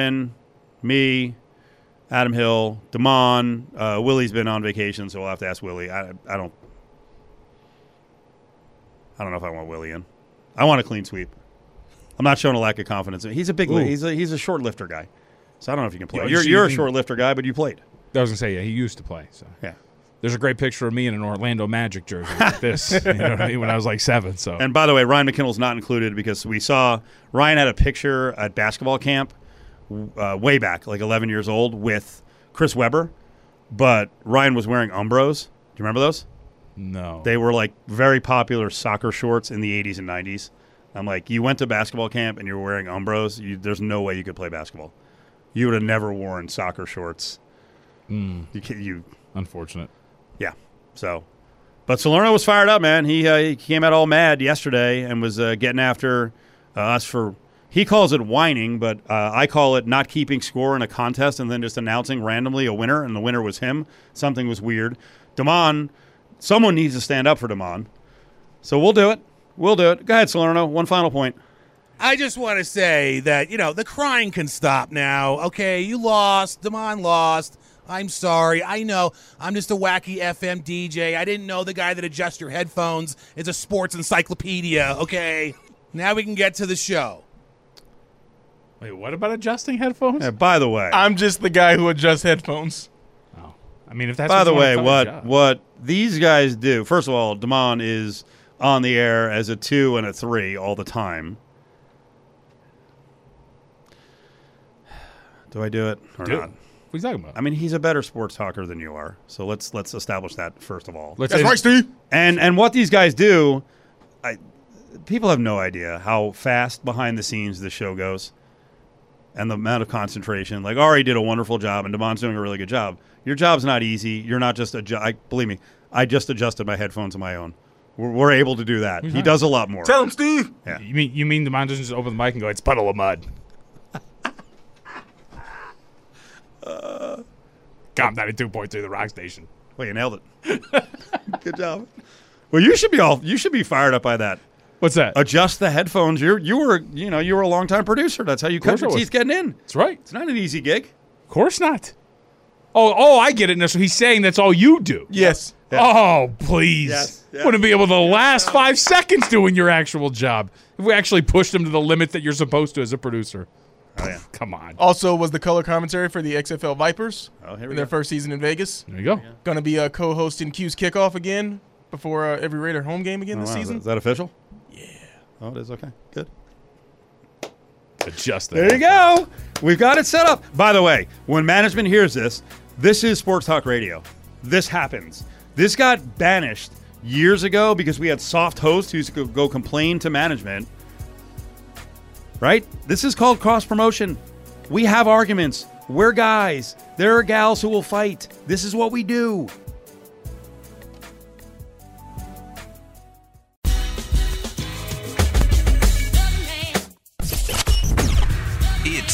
Speaker 2: me, Adam Hill, Damon. Uh, Willie's been on vacation, so we'll have to ask Willie. I, I don't. I don't know if I want Willie in. I want a clean sweep. I'm not showing a lack of confidence. He's a big.
Speaker 3: Ooh.
Speaker 2: He's a he's a short lifter guy, so I don't know if you can play.
Speaker 3: Yeah,
Speaker 2: you're
Speaker 3: so
Speaker 2: you're a short lifter guy, but you played.
Speaker 3: I was gonna say, yeah, he used to play. So
Speaker 2: Yeah.
Speaker 3: there's a great picture of me in an Orlando Magic jersey like this. you know what I mean? When I was like seven. So
Speaker 2: And by the way, Ryan McKinnell's not included because we saw Ryan had a picture at basketball camp uh, way back, like 11 years old, with Chris Webber, but Ryan was wearing Umbros. Do you remember those?
Speaker 3: no.
Speaker 2: They were like very popular soccer shorts in the 80s and 90s. I'm like, you went to basketball camp and you were wearing Umbros. You, there's no way you could play basketball. You would have never worn soccer shorts. You, ca- you
Speaker 3: Unfortunate.
Speaker 2: yeah. So, but Salerno was fired up, man. He, uh, he came out all mad yesterday and was uh, getting after uh, us for. He calls it whining, but uh, I call it not keeping score in a contest and then just announcing randomly a winner, and the winner was him. Something was weird. Damon, someone needs to stand up for Damon. So we'll do it. We'll do it. Go ahead, Salerno. One final point.
Speaker 5: I just want to say that, you know, the crying can stop now. Okay, you lost. Damon lost. I'm sorry. I know. I'm just a wacky FM DJ. I didn't know the guy that adjusts your headphones is a sports encyclopedia. Okay. Now we can get to the show.
Speaker 3: Wait, what about adjusting headphones?
Speaker 2: Uh, by the way,
Speaker 4: I'm just the guy who adjusts headphones.
Speaker 3: Oh. I mean, if that's
Speaker 2: By the way, what
Speaker 3: job.
Speaker 2: what these guys do? First of all, Damon is on the air as a two and a three all the time. Do I do it or
Speaker 3: Dude,
Speaker 2: not?
Speaker 3: What are you talking about?
Speaker 2: I mean, he's a better sports talker than you are. So let's let's establish that first of all.
Speaker 3: Let's
Speaker 4: That's right, Steve.
Speaker 2: And and what these guys do, I people have no idea how fast behind the scenes the show goes, and the amount of concentration. Like Ari did a wonderful job, and Damon's doing a really good job. Your job's not easy. You're not just adju- believe me. I just adjusted my headphones on my own. We're, we're able to do that. He does a lot more.
Speaker 4: Tell him, Steve.
Speaker 2: Yeah.
Speaker 3: You mean you mean the man doesn't just open the mic and go, "It's Puddle of Mudd." uh, Comp ninety two point three, the rock station.
Speaker 2: Well, you nailed it. good job. Well, you should be all. You should be fired up by that.
Speaker 3: What's that?
Speaker 2: Adjust the headphones. You're you were you know you were a long time producer. That's how you cut your teeth getting in.
Speaker 3: That's right.
Speaker 2: It's not an easy gig.
Speaker 3: Of course not. Oh, oh, I get it now. So he's saying that's all you do.
Speaker 4: Yes.
Speaker 3: Oh, please.
Speaker 2: Yes, yes.
Speaker 3: Wouldn't be able to last five seconds doing your actual job if we actually pushed him to the limit that you're supposed to as a producer.
Speaker 2: Oh yeah.
Speaker 3: Come on.
Speaker 4: Also, was the color commentary for the XFL Vipers
Speaker 2: Oh here
Speaker 4: in
Speaker 2: we
Speaker 4: their
Speaker 2: go.
Speaker 4: first season in Vegas.
Speaker 3: There you go.
Speaker 4: Going to be uh, co-hosting Q's kickoff again. before uh, every Raider home game again
Speaker 2: Oh,
Speaker 4: this
Speaker 2: wow.
Speaker 4: season.
Speaker 2: Is that official? Oh, it is okay. Good.
Speaker 3: Adjust that.
Speaker 2: There you go. We've got it set up. By the way, when management hears this, this is Sports Talk Radio. This happens. This got banished years ago because we had soft hosts who used to go complain to management. Right? This is called cross promotion. We have arguments. We're guys. There are gals who will fight. This is what we do.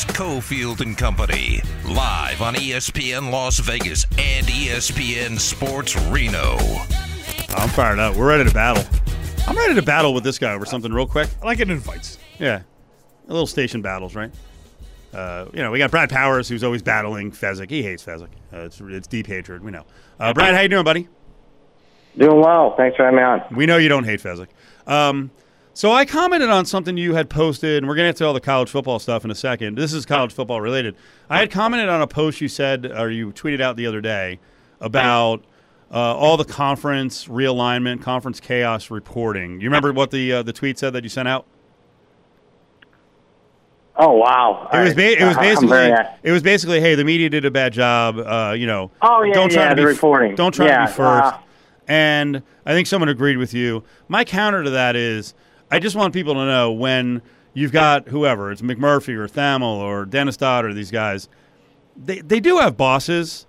Speaker 1: It's Cofield and Company, live on ESPN Las Vegas and ESPN Sports Reno.
Speaker 2: I'm fired up. We're ready to battle. I'm ready to battle with this guy over something real quick.
Speaker 3: I like it in fights.
Speaker 2: Yeah, a little station battles, right? Uh, you know, we got Brad Powers, who's always battling Fezzik. He hates Fezzik. Uh, it's it's deep hatred. We know. Uh, Brad, how you doing, buddy?
Speaker 9: Doing well. Thanks for having me on.
Speaker 2: We know you don't hate Fezzik. Um, so I commented on something you had posted, and we're going to get to all the college football stuff in a second. This is college football related. I had commented on a post you said, or you tweeted out the other day, about uh, all the conference realignment, conference chaos reporting. You remember what the uh, the tweet said that you sent out?
Speaker 9: Oh wow!
Speaker 2: It was, ba- it was basically it was basically hey the media did a bad job uh, you know
Speaker 9: Oh, yeah,
Speaker 2: don't try
Speaker 9: yeah,
Speaker 2: to be
Speaker 9: reporting.
Speaker 2: don't try
Speaker 9: Yeah,
Speaker 2: to be first
Speaker 9: uh,
Speaker 2: and I think someone agreed with you my counter to that is I just want people to know when you've got whoever it's McMurphy or Thamel or Dennis Dodd or these guys they they do have bosses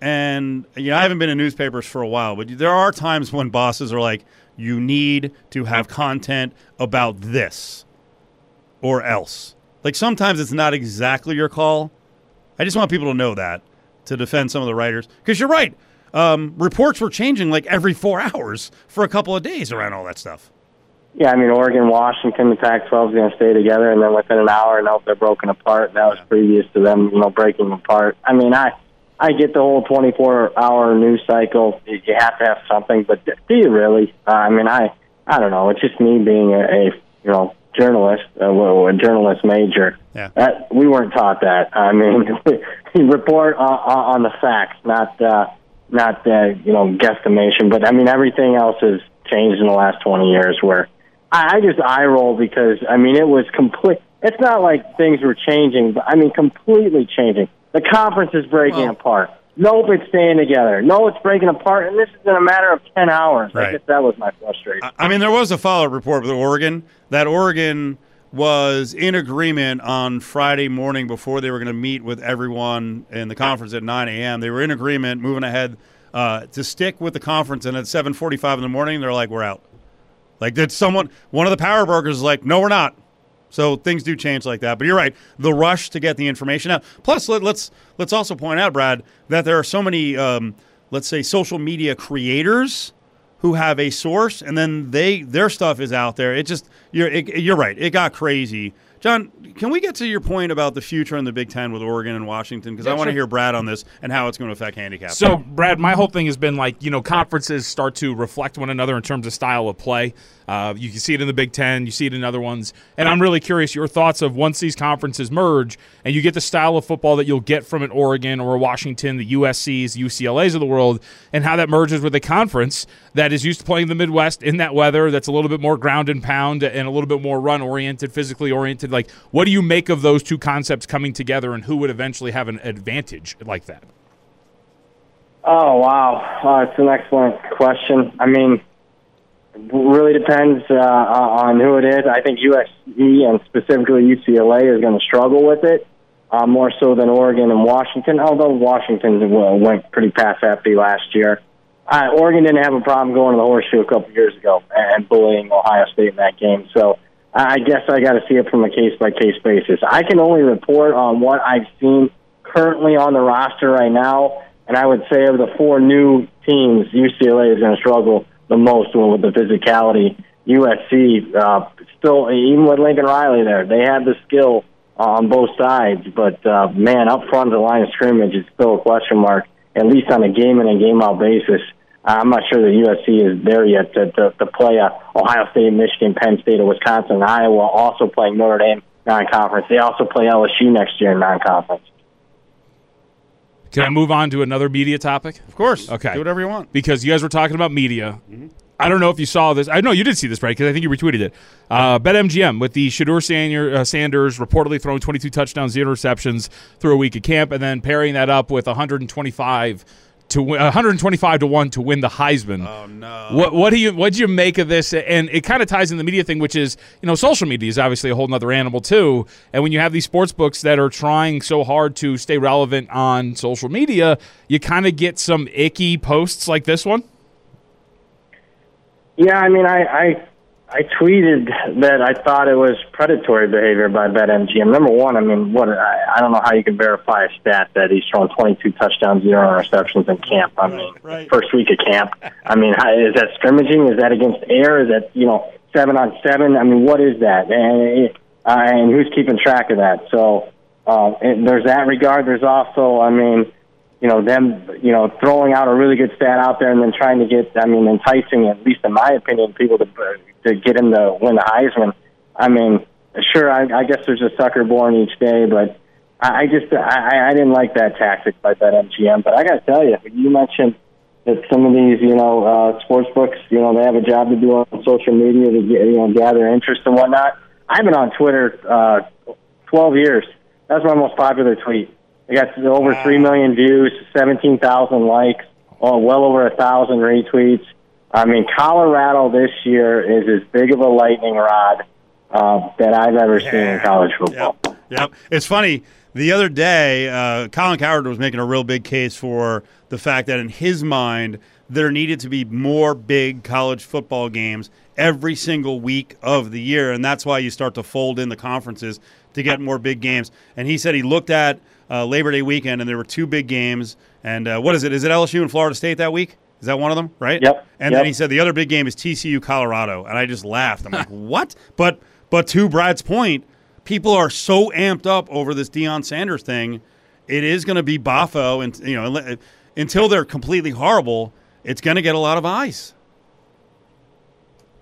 Speaker 2: and you know I haven't been in newspapers for a while but there are times when bosses are like you need to have content about this or else. Like sometimes it's not exactly your call. I just want people to know that to defend some of the writers because you're right. Um, reports were changing like every four hours for a couple of days around all that stuff.
Speaker 9: Yeah, I mean, Oregon, Washington, the Pac-12 is going to stay together, and then within an hour, and now they're broken apart. That was previous to them, you know, breaking apart. I mean, I I get the whole 24-hour news cycle. You have to have something, but do you really? Uh, I mean, I I don't know. It's just me being a, a you know journalist, uh, well, a journalist major.
Speaker 2: Yeah.
Speaker 9: That we weren't taught that. I mean, report on, on the facts, not uh, not uh, you know guesstimation. But I mean, everything else has changed in the last twenty years. Where I, I just eye roll because I mean, it was complete. It's not like things were changing, but I mean, completely changing. The conference is breaking apart. Nope, it's staying together. No, it's breaking apart, and this is in a matter of ten hours. I
Speaker 2: Right.
Speaker 9: guess that was my frustration.
Speaker 2: I mean, there was a follow up report with Oregon that Oregon was in agreement on Friday morning before they were going to meet with everyone in the conference at 9 a.m. They were in agreement, moving ahead uh, to stick with the conference, and at 7:45 in the morning, they're like, "We're out." Like that, someone, one of the power brokers is like, "No, we're not." So things do change like that. But you're right. The rush to get the information out. Plus, let, let's let's also point out, Brad, that there are so many, um, let's say, social media creators who have a source, and then they their stuff is out there. It just you're it, you're right. It got crazy. John, can we get to your point about the future in the Big Ten with Oregon and Washington? Because I want to
Speaker 3: sure.
Speaker 2: hear Brad on this and how it's going to affect handicap.
Speaker 3: So, Brad, my whole thing has been like, you know, conferences start to reflect one another in terms of style of play. Uh, you can see it in the Big Ten, you see it in other ones. And I'm really curious your thoughts of once these conferences merge and you get the style of football that you'll get from an Oregon or a Washington, the USCs, UCLAs of the world, and how that merges with a conference that is used to playing the Midwest in that weather, that's a little bit more ground and pound and a little bit more run oriented, physically oriented. Like, what do you make of those two concepts coming together and who would eventually have an advantage like that?
Speaker 9: Oh wow, uh, it's an excellent question. I mean, it really depends uh, on who it is. I think USC and specifically UCLA is going to struggle with it uh, more so than Oregon and Washington. Although Washington went pretty pass happy last year. Uh, Oregon didn't have a problem going to the horseshoe a couple years ago and bullying Ohio State in that game. So I guess I got to see it from a case by case basis. I can only report on what I've seen currently on the roster right now, and I would say of the four new teams, UCLA is going to struggle the most with the physicality. USC uh, still, even with Lincoln Riley there, they have the skill on both sides, but uh, man, up front the line of scrimmage is still a question mark, at least on a game in and game out basis. I'm not sure that USC is there yet to, to, to play uh, Ohio State, Michigan, Penn State, or Wisconsin, and Iowa also playing Notre Dame non-conference. They also play LSU next year in non-conference.
Speaker 3: Can I move on to another media topic?
Speaker 2: of course,
Speaker 3: Okay.
Speaker 2: do whatever you want.
Speaker 3: Because you guys were talking about media. I don't know if you saw this. I know you did see this, right? Because I think you retweeted it. Uh, BetMGM with the Shedeur Sanders, uh, Sanders reportedly throwing 22 touchdowns, zero receptions through a week of camp, and then pairing that up with 125 to win, 125 to one to win the Heisman.
Speaker 2: Oh no!
Speaker 3: What what do you what do you make of this? And it kind of ties in the media thing, which is you know social media is obviously a whole nother animal too. And when you have these sports books that are trying so hard to stay relevant on social media, you kind of get some icky posts like this one.
Speaker 9: Yeah, I mean, I, I I tweeted that I thought it was predatory behavior by BetMGM. Number one, I mean, what I, I don't know how you can verify a stat that he's thrown 22 touchdowns, zero interceptions in camp. I mean,
Speaker 2: Right.
Speaker 9: first week of camp. I mean, how, is that scrimmaging? Is that against air? Is that you know seven on seven? I mean, what is that? And uh, and who's keeping track of that? So uh, and there's that regard. There's also, I mean you know, them, you know, throwing out a really good stat out there and then trying to get, I mean, enticing, at least in my opinion, people to to get him to win the Heisman. I mean, sure, I, I guess there's a sucker born each day, but I, I just, I, I didn't like that tactic by that MGM. But I got to tell you, you mentioned that some of these, you know, uh, sports books, you know, they have a job to do on social media to get, you know, gather interest and whatnot. I've been on Twitter uh, 12 years. That's my most popular tweet. I got over three million views, seventeen thousand likes, oh, well over a thousand retweets. I mean, Colorado this year is as big of a lightning rod uh, that I've ever seen in college football.
Speaker 2: Yep. Yep. It's funny. The other day, uh, Colin Cowherd was making a real big case for the fact that in his mind, there needed to be more big college football games every single week of the year. And that's why you start to fold in the conferences to get more big games. And he said he looked at uh, Labor Day weekend and there were two big games. And uh, what is it? Is it LSU and Florida State that week? Is that one of them? Right?
Speaker 9: Yep.
Speaker 2: And
Speaker 9: Yep.
Speaker 2: then he said the other big game is TCU Colorado. And I just laughed. I'm like, what? But but to Brad's point, people are so amped up over this Deion Sanders thing. It is going to be Boffo, and you know, until they're completely horrible, it's going to get a lot of eyes.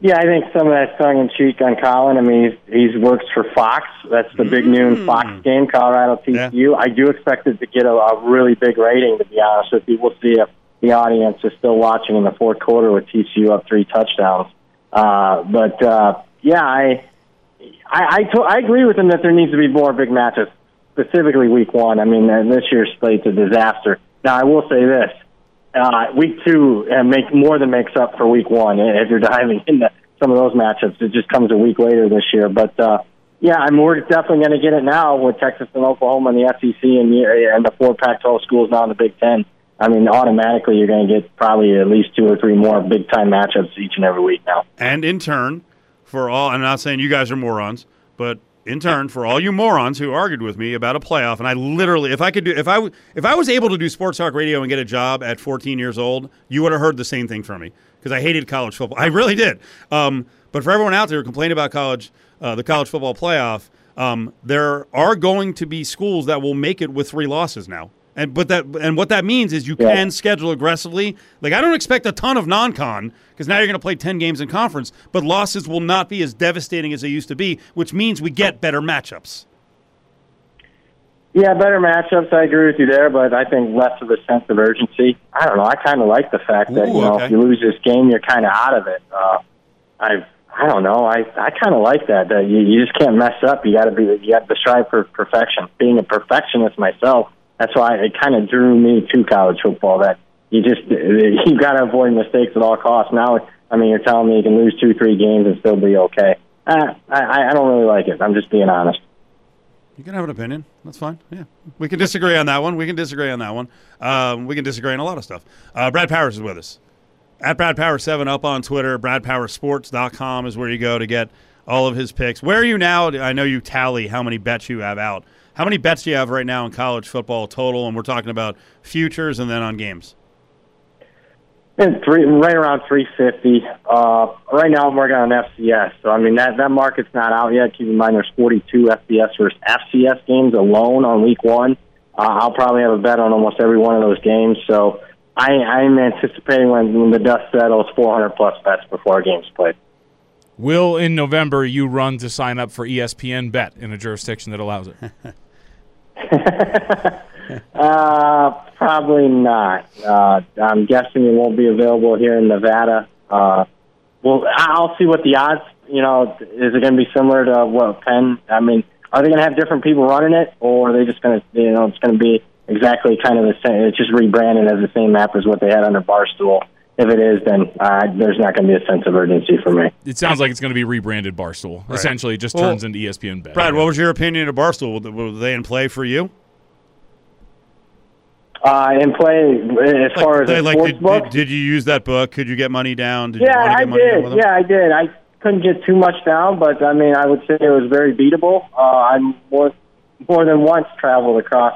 Speaker 9: Yeah, I think some of that tongue in cheek on Colin. I mean, he's, he's works for Fox. That's the big noon Fox game, Colorado TCU. I do expect it to get a, a really big rating. To be honest with you, we'll see if the audience is still watching in the fourth quarter with TCU up three touchdowns. Uh, but uh, yeah, I I I, to, I agree with him that there needs to be more big matches, specifically week one. I mean, uh, this year's slate's a disaster. Now, I will say this: uh, week two uh, make more than makes up for week one. If you're diving into some of those matchups, it just comes a week later this year. But uh, yeah, I mean, we're definitely going to get it now with Texas and Oklahoma and the SEC and the, and the four Pac-12 schools now in the Big Ten. I mean, automatically you're going to get probably at least two or three more big time matchups each and every week now.
Speaker 2: And in turn, for all, I'm not saying you guys are morons, but in turn, for all you morons who argued with me about a playoff, and I literally, if I could do, if I if I was able to do sports talk radio and get a job at 14 years old, you would have heard the same thing from me because I hated college football. I really did. Um, but for everyone out there who complained about college, uh, the college football playoff, um, there are going to be schools that will make it with three losses now. And but that and what that means is you
Speaker 9: Yeah.
Speaker 2: can schedule aggressively. Like I don't expect a ton of non-con because now you're going to play 10 games in conference, but losses will not be as devastating as they used to be, which means we get better matchups.
Speaker 9: Yeah, better matchups. I agree with you there, but I think less of a sense of urgency. I don't know. I kind of like the fact that
Speaker 2: Ooh,
Speaker 9: you know
Speaker 2: okay.
Speaker 9: if you lose this game, you're kind of out of it. Uh, I I don't know. I I kind of like that. That you, you just can't mess up. You got to be. You got to strive for perfection. Being a perfectionist myself, that's why it kind of drew me to college football. That you just you got to avoid mistakes at all costs. Now, I mean, you're telling me you can lose two, three games and still be okay. Uh, I I don't really like it. I'm just being honest.
Speaker 2: You can have an opinion. That's fine. Yeah, we can disagree on that one. We can disagree on that one. Um, we can disagree on a lot of stuff. Uh, Brad Powers is with us at Brad Power Seven up on Twitter. BradPowerSports.com is where you go to get all of his picks. Where are you now? I know you tally how many bets you have out. How many bets do you have right now in college football total? And we're talking about futures and then on games.
Speaker 9: And three, right around 350. Uh, right now, I'm working on FCS. So, I mean, that, that market's not out yet. Keep in mind, there's 42 FBS versus FCS games alone on week one. Uh, I'll probably have a bet on almost every one of those games. So, I, I'm anticipating when, when the dust settles, 400 plus bets before a game's played.
Speaker 3: Will in November you run to sign up for ESPN Bet in a jurisdiction that allows it?
Speaker 9: Uh, probably not. Uh, I'm guessing it won't be available here in Nevada. Uh, well, I'll see what the odds. You know, is it going to be similar to what Penn? I mean, are they going to have different people running it, or are they just going to, you know, it's going to be exactly kind of the same? It's just rebranded as the same app as what they had under Barstool. If it is, then uh, there's not going to be a sense of urgency for me.
Speaker 3: It sounds like it's going to be rebranded Barstool. Essentially, it just
Speaker 2: Well,
Speaker 3: turns into ESPN Bet.
Speaker 2: Brad, what was your opinion of Barstool? Were- Were they in play for you?
Speaker 9: Uh, and play as far as
Speaker 2: They-
Speaker 9: a
Speaker 2: like,
Speaker 9: sports
Speaker 2: did,
Speaker 9: book.
Speaker 2: did, did you use that book? Could you get money down? Did you
Speaker 9: yeah,
Speaker 2: want to get
Speaker 9: I
Speaker 2: money
Speaker 9: did.
Speaker 2: with?
Speaker 9: Yeah, I did. I couldn't get too much down, but I mean, I would say it was very beatable. Uh, I more more than once traveled across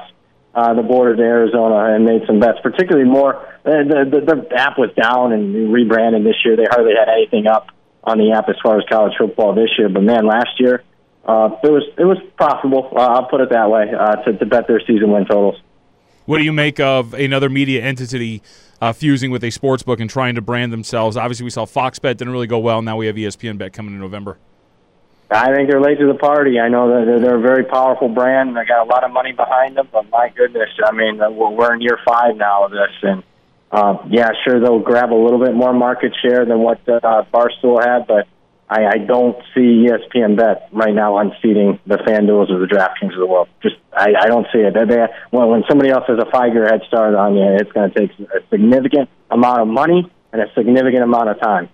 Speaker 9: uh, the border to Arizona and made some bets. Particularly more, uh, the, the the app was down and rebranded this year. They hardly had anything up on the app as far as college football this year. But man, last year uh, it was it was profitable. Uh, I'll put it that way uh, to, to bet their season win totals.
Speaker 3: What do you make of another media entity uh, fusing with a sports book and trying to brand themselves? Obviously, we saw Fox Bet didn't really go well. Now we have ESPN Bet coming in November.
Speaker 9: I think they're late to the party. I know that they're, a very powerful brand. And they got a lot of money behind them, but my goodness, I mean, uh, we're in year five now of this, and uh, yeah, sure they'll grab a little bit more market share than what uh, Barstool had, but I, I don't see ESPN Bet right now unseating the FanDuel's or the DraftKings of the world. Just I, I don't see it. They, they, when, when somebody else has a five-year head start on you, it's going to take a significant amount of money and a significant amount of time.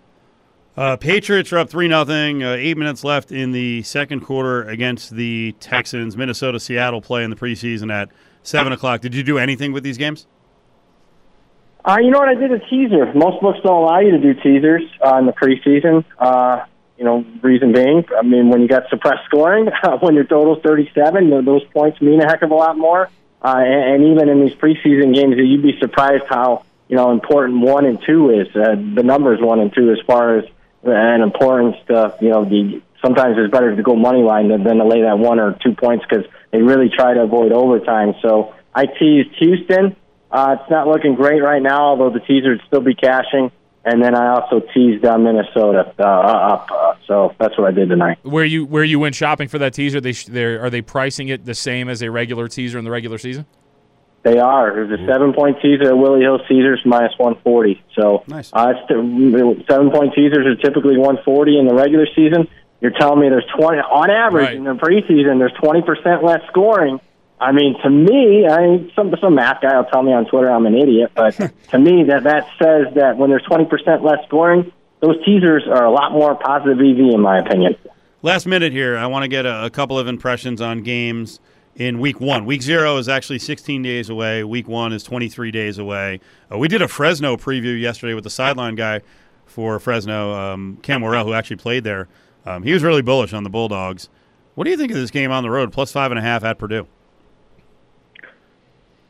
Speaker 2: Uh, Patriots are up three nothing. Uh, eight minutes left in the second quarter against the Texans. Minnesota, Seattle play in the preseason at seven o'clock. Did you do anything with these games?
Speaker 9: Uh, you know what? I did a teaser. Most books don't allow you to do teasers uh, in the preseason. Uh, you know, reason being, I mean, when you got suppressed scoring, when your total's 37, those points mean a heck of a lot more. Uh, and, and even in these preseason games, you'd be surprised how you know important one and two is. Uh, the numbers one and two, as far as an importance to you know the. Sometimes it's better to go money line than, than to lay that one or two points because they really try to avoid overtime. So I teased Houston. Uh, it's not looking great right now, although the teaser would still be cashing. And then I also teased uh, Minnesota uh, up. Uh, so that's what I did tonight.
Speaker 3: Where you where you went shopping for that teaser? They are they pricing it the same as a regular teaser in the regular season?
Speaker 9: They are. There's a seven point teaser at William Hill Caesars minus 140. So
Speaker 2: Nice.
Speaker 9: uh, seven point teasers are typically 140 in the regular season. You're telling me there's 20 on average
Speaker 3: Right.
Speaker 9: in the preseason. There's 20 percent less scoring. I mean, to me, I some some math guy will tell me on Twitter I'm an idiot, but to me that that says that when there's 20 percent less scoring, those teasers are a lot more positive EV in my opinion.
Speaker 2: Last minute here. I want to get a, a couple of impressions on games in week one. Week zero is actually 16 days away. Week one is 23 days away. Uh, we did a Fresno preview yesterday with the sideline guy for Fresno, um, Cam Morrell, who actually played there. Um, he was really bullish on the Bulldogs. What do you think of this game on the road, plus five and a half at Purdue?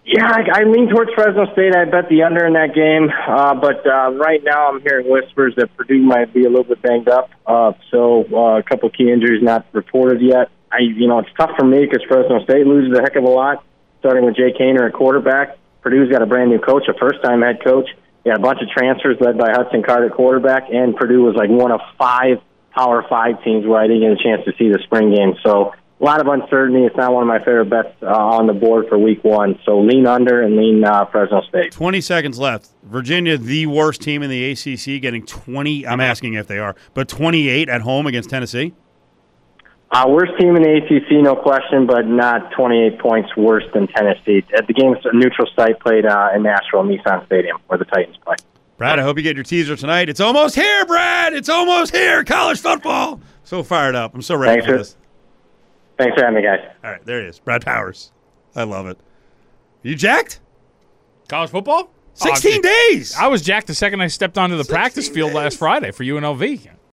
Speaker 9: Yeah, I, I lean towards Fresno State. I bet the under in that game, uh, but uh, right now I'm hearing whispers that Purdue might be a little bit banged up. Uh, so uh, a couple key injuries not reported yet. I, you know, it's tough for me because Fresno State loses a heck of a lot, starting with Jake Haener at quarterback. Purdue's got a brand new coach, a first-time head coach. Got a bunch of transfers led by Hudson Card, quarterback, and Purdue was like one of five Power Five teams where I didn't get a chance to see the spring game. So a lot of uncertainty. It's not one of my favorite bets uh, on the board for Week One. So lean under and lean uh, Fresno State.
Speaker 2: 20 seconds left. Virginia, the worst team in the ACC, getting 20. I'm asking if they are, but 28 at home against Tennessee.
Speaker 9: Uh, worst team in the ACC, no question, but not 28 points worse than Tennessee. At the game's a neutral site played uh, in Nashville, Nissan Stadium, where the Titans play.
Speaker 2: Brad, I hope you get your teaser tonight. It's almost here, Brad. It's almost here. College football. So fired up. I'm so ready
Speaker 9: Thanks
Speaker 2: for
Speaker 9: for-
Speaker 2: this.
Speaker 9: Thanks for having me, guys.
Speaker 2: All right, there he is. Brad Powers. I love it. You jacked?
Speaker 3: College football?
Speaker 2: 16
Speaker 3: Oh,
Speaker 2: days.
Speaker 3: I was jacked the second I stepped onto the practice field last Friday for UNLV.